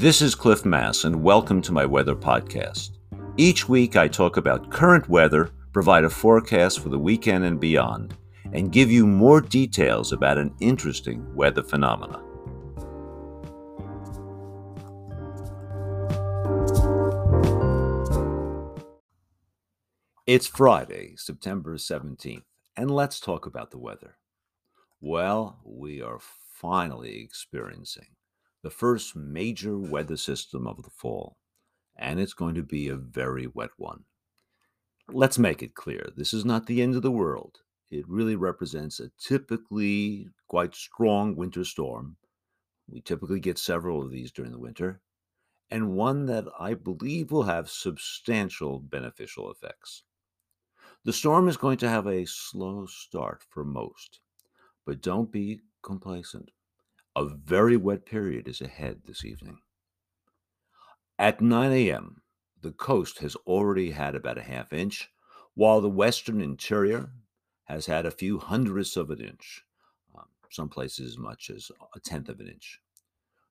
This is Cliff Mass, and welcome to my weather podcast. Each week, I talk about current weather, provide a forecast for the weekend and beyond, and give you more details about an interesting weather phenomena. It's Friday, September 17th, and let's talk about the weather. Well, we are finally experiencing the first major weather system of the fall, and it's going to be a very wet one. Let's make it clear this is not the end of the world. It really represents a typically quite strong winter storm. We typically get several of these during the winter, and one that I believe will have substantial beneficial effects. The storm is going to have a slow start for most, but don't be complacent. A very wet period is ahead this evening. At 9 a.m., the coast has already had about a half inch, while the western interior has had a few hundredths of an inch, um, some places as much as a tenth of an inch.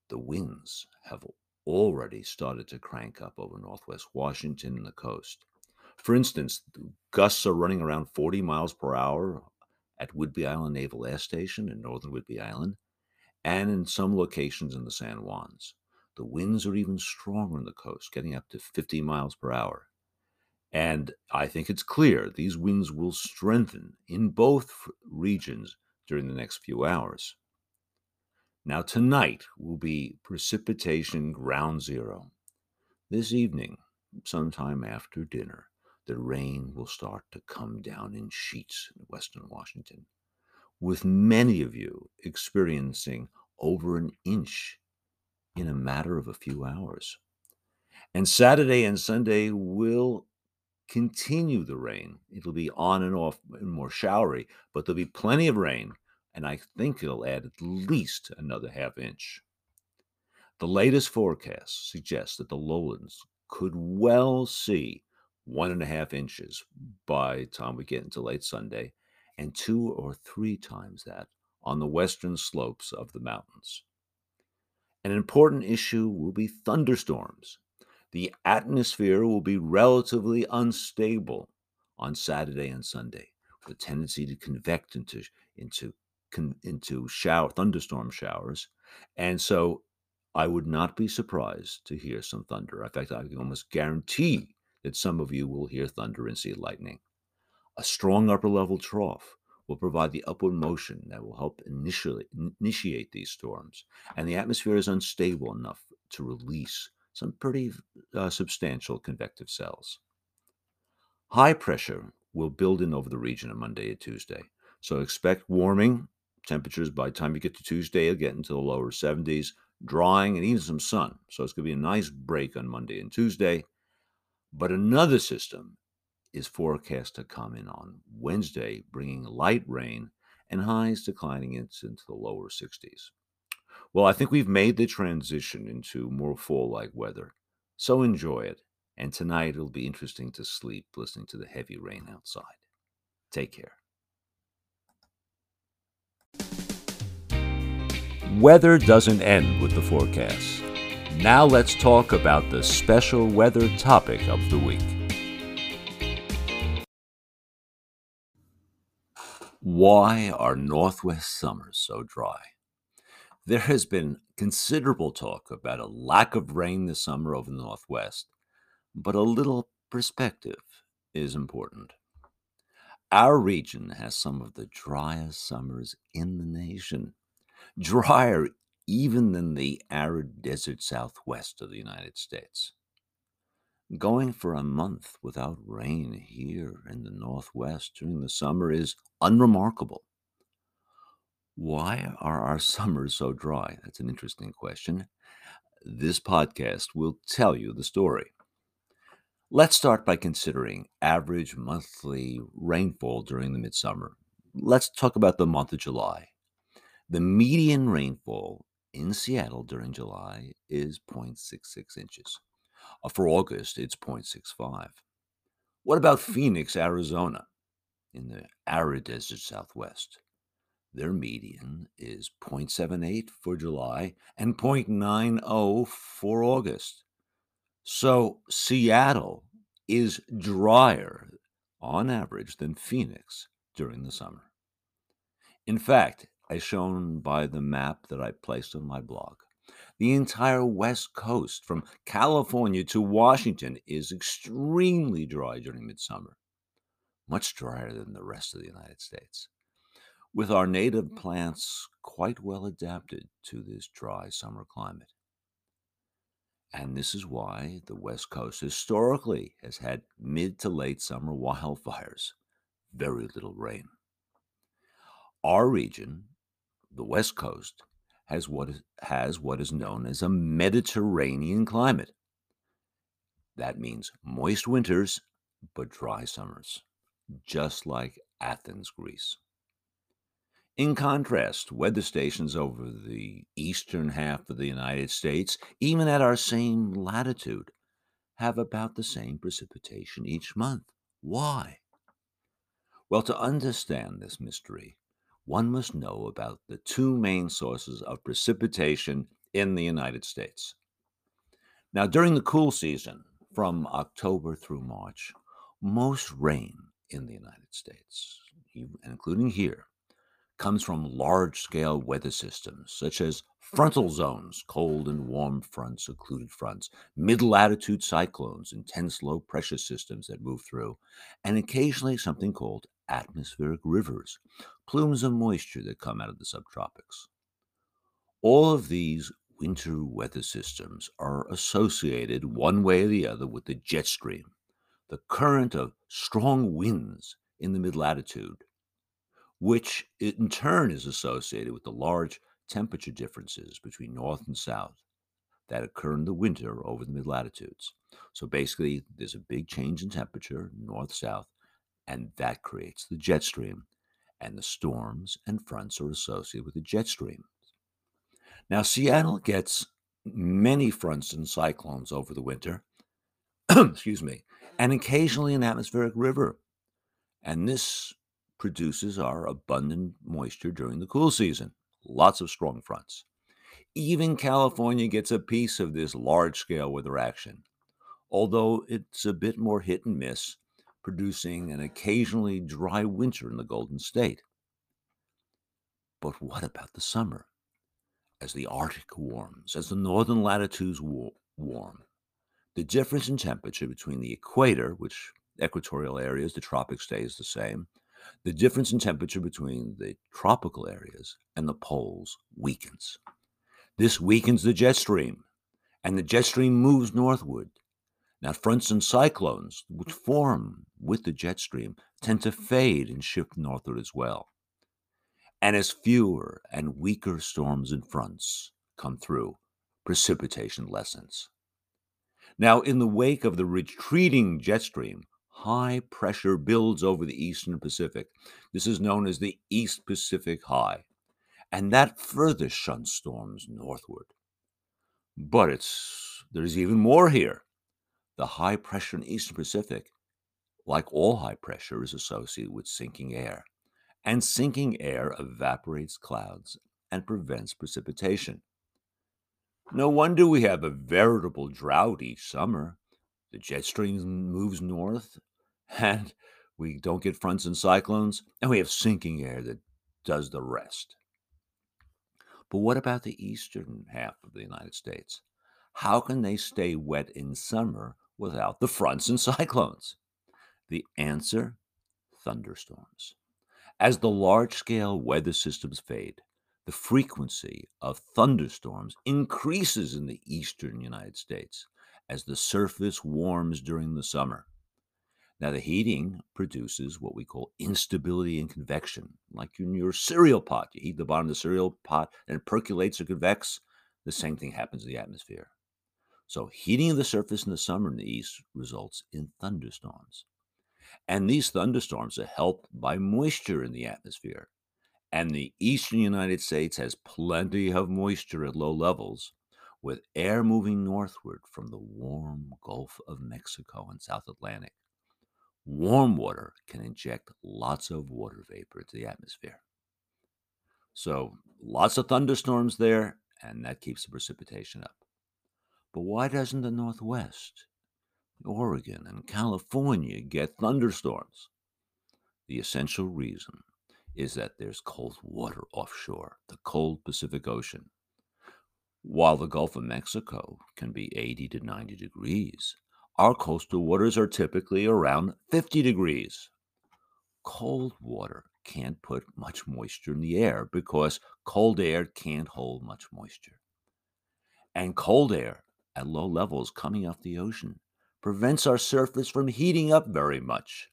The winds have already started to crank up over northwest Washington and the coast. For instance, gusts are running around 40 miles per hour at Whidbey Island Naval Air Station in northern Whidbey Island, and in some locations in the San Juans. The winds are even stronger on the coast, getting up to 50 miles per hour. And I think it's clear these winds will strengthen in both regions during the next few hours. Now, tonight will be precipitation ground zero. This evening, sometime after dinner, the rain will start to come down in sheets in western Washington with many of you experiencing over an inch in a matter of a few hours. And Saturday and Sunday will continue the rain. It'll be on and off and more showery, but there'll be plenty of rain, and I think it'll add at least another half inch. The latest forecast suggests that the lowlands could well see one and a half inches by the time we get into late Sunday, and two or three times that on the western slopes of the mountains. An important issue will be thunderstorms. The atmosphere will be relatively unstable on Saturday and Sunday, with a tendency to convect into into into shower thunderstorm showers, and so I would not be surprised to hear some thunder. In fact, I can almost guarantee that some of you will hear thunder and see lightning. A strong upper level trough will provide the upward motion that will help initially, initiate these storms. And the atmosphere is unstable enough to release some pretty uh, substantial convective cells. High pressure will build in over the region on Monday and Tuesday. So expect warming temperatures by the time you get to Tuesday, you'll get into the lower 70s, drying, and even some sun. So it's going to be a nice break on Monday and Tuesday. But another system is forecast to come in on Wednesday, bringing light rain and highs declining into the lower 60s. Well, I think we've made the transition into more fall like weather, so enjoy it. And tonight it'll be interesting to sleep listening to the heavy rain outside. Take care. Weather doesn't end with the forecast. Now let's talk about the special weather topic of the week. Why are Northwest summers so dry? There has been considerable talk about a lack of rain this summer over the Northwest, but a little perspective is important. Our region has some of the driest summers in the nation, drier even than the arid desert southwest of the United States. Going for a month without rain here in the Northwest during the summer is unremarkable. Why are our summers so dry? That's an interesting question. This podcast will tell you the story. Let's start by considering average monthly rainfall during the midsummer. Let's talk about the month of July. The median rainfall in Seattle during July is 0.66 inches. Uh, for August, it's 0.65. What about Phoenix, Arizona, in the arid desert southwest? Their median is 0.78 for July and 0.90 for August. So Seattle is drier on average than Phoenix during the summer. In fact, as shown by the map that I placed on my blog, the entire West Coast, from California to Washington, is extremely dry during midsummer, much drier than the rest of the United States, with our native mm. plants quite well adapted to this dry summer climate. And this is why the West Coast historically has had mid to late summer wildfires, very little rain. Our region, the West Coast, has what is, has what is known as a Mediterranean climate. That means moist winters but dry summers, just like Athens, Greece. In contrast, weather stations over the eastern half of the United States, even at our same latitude, have about the same precipitation each month. Why? Well, to understand this mystery, one must know about the two main sources of precipitation in the United States. Now, during the cool season, from October through March, most rain in the United States, including here, comes from large scale weather systems such as frontal zones, cold and warm fronts, occluded fronts, mid latitude cyclones, intense low pressure systems that move through, and occasionally something called atmospheric rivers, plumes of moisture that come out of the subtropics. All of these winter weather systems are associated one way or the other with the jet stream, the current of strong winds in the mid latitude which in turn is associated with the large temperature differences between north and south that occur in the winter over the mid latitudes. So basically, there's a big change in temperature north south, and that creates the jet stream. And the storms and fronts are associated with the jet stream. Now, Seattle gets many fronts and cyclones over the winter, excuse me, and occasionally an atmospheric river. And this produces our abundant moisture during the cool season. Lots of strong fronts. Even California gets a piece of this large scale weather action, although it's a bit more hit and miss, producing an occasionally dry winter in the Golden State. But what about the summer? As the Arctic warms, as the northern latitudes warm, the difference in temperature between the equator, which equatorial areas, the tropics stays the same, the difference in temperature between the tropical areas and the poles weakens. This weakens the jet stream, and the jet stream moves northward. Now, fronts and cyclones, which mm-hmm. form with the jet stream, tend to mm-hmm. fade and shift northward as well. And as fewer and weaker storms and fronts come through, precipitation lessens. Now, in the wake of the retreating jet stream, high pressure builds over the eastern Pacific. This is known as the East Pacific High, and that further shunts storms northward. But it's there's even more here. The high pressure in the eastern Pacific, like all high pressure, is associated with sinking air, and sinking air evaporates clouds and prevents precipitation. No wonder we have a veritable drought each summer. The jet stream moves north and we don't get fronts and cyclones, and we have sinking air that does the rest. But what about the eastern half of the United States? How can they stay wet in summer without the fronts and cyclones? The answer thunderstorms. As the large scale weather systems fade, the frequency of thunderstorms increases in the eastern United States as the surface warms during the summer. Now, the heating produces what we call instability and convection. Like in your cereal pot, you heat the bottom of the cereal pot and it percolates or convects. The same thing happens in the atmosphere. So, heating of the surface in the summer in the east results in thunderstorms. And these thunderstorms are helped by moisture in the atmosphere. And the eastern United States has plenty of moisture at low levels, with air moving northward from the warm Gulf of Mexico and South Atlantic. Warm water can inject lots of water vapor into the atmosphere. So lots of thunderstorms there, and that keeps the precipitation up. But why doesn't the Northwest, Oregon, and California get thunderstorms? The essential reason is that there's cold water offshore, the cold Pacific Ocean. While the Gulf of Mexico can be 80 to 90 degrees, our coastal waters are typically around 50 degrees. Cold water can't put much moisture in the air because cold air can't hold much moisture. And cold air at low levels coming off the ocean prevents our surface from heating up very much.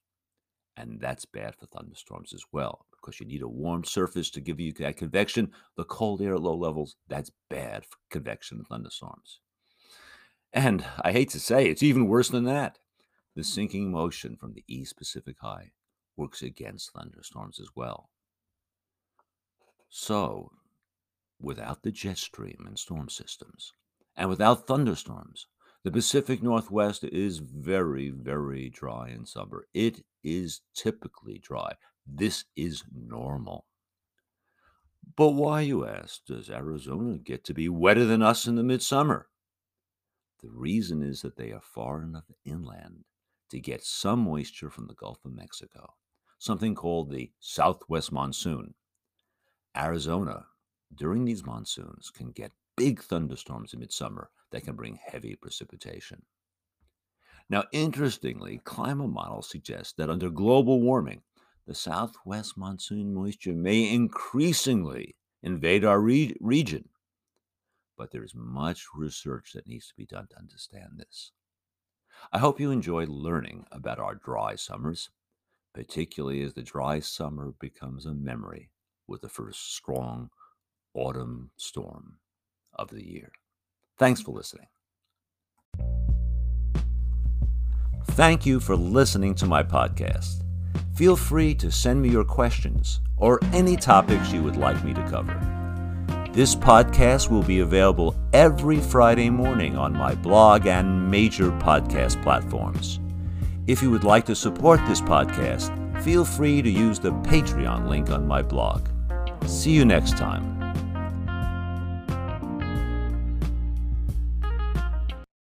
And that's bad for thunderstorms as well because you need a warm surface to give you that convection. The cold air at low levels, that's bad for convection and thunderstorms. And I hate to say, it's even worse than that. The sinking motion from the East Pacific High works against thunderstorms as well. So, without the jet stream and storm systems, and without thunderstorms, the Pacific Northwest is very, very dry in summer. It is typically dry. This is normal. But why, you ask, does Arizona get to be wetter than us in the midsummer? The reason is that they are far enough inland to get some moisture from the Gulf of Mexico, something called the southwest monsoon. Arizona, during these monsoons, can get big thunderstorms in midsummer that can bring heavy precipitation. Now, interestingly, climate models suggest that under global warming, the southwest monsoon moisture may increasingly invade our re- region. But there's much research that needs to be done to understand this. I hope you enjoy learning about our dry summers, particularly as the dry summer becomes a memory with the first strong autumn storm of the year. Thanks for listening. Thank you for listening to my podcast. Feel free to send me your questions or any topics you would like me to cover. This podcast will be available every Friday morning on my blog and major podcast platforms. If you would like to support this podcast, feel free to use the Patreon link on my blog. See you next time.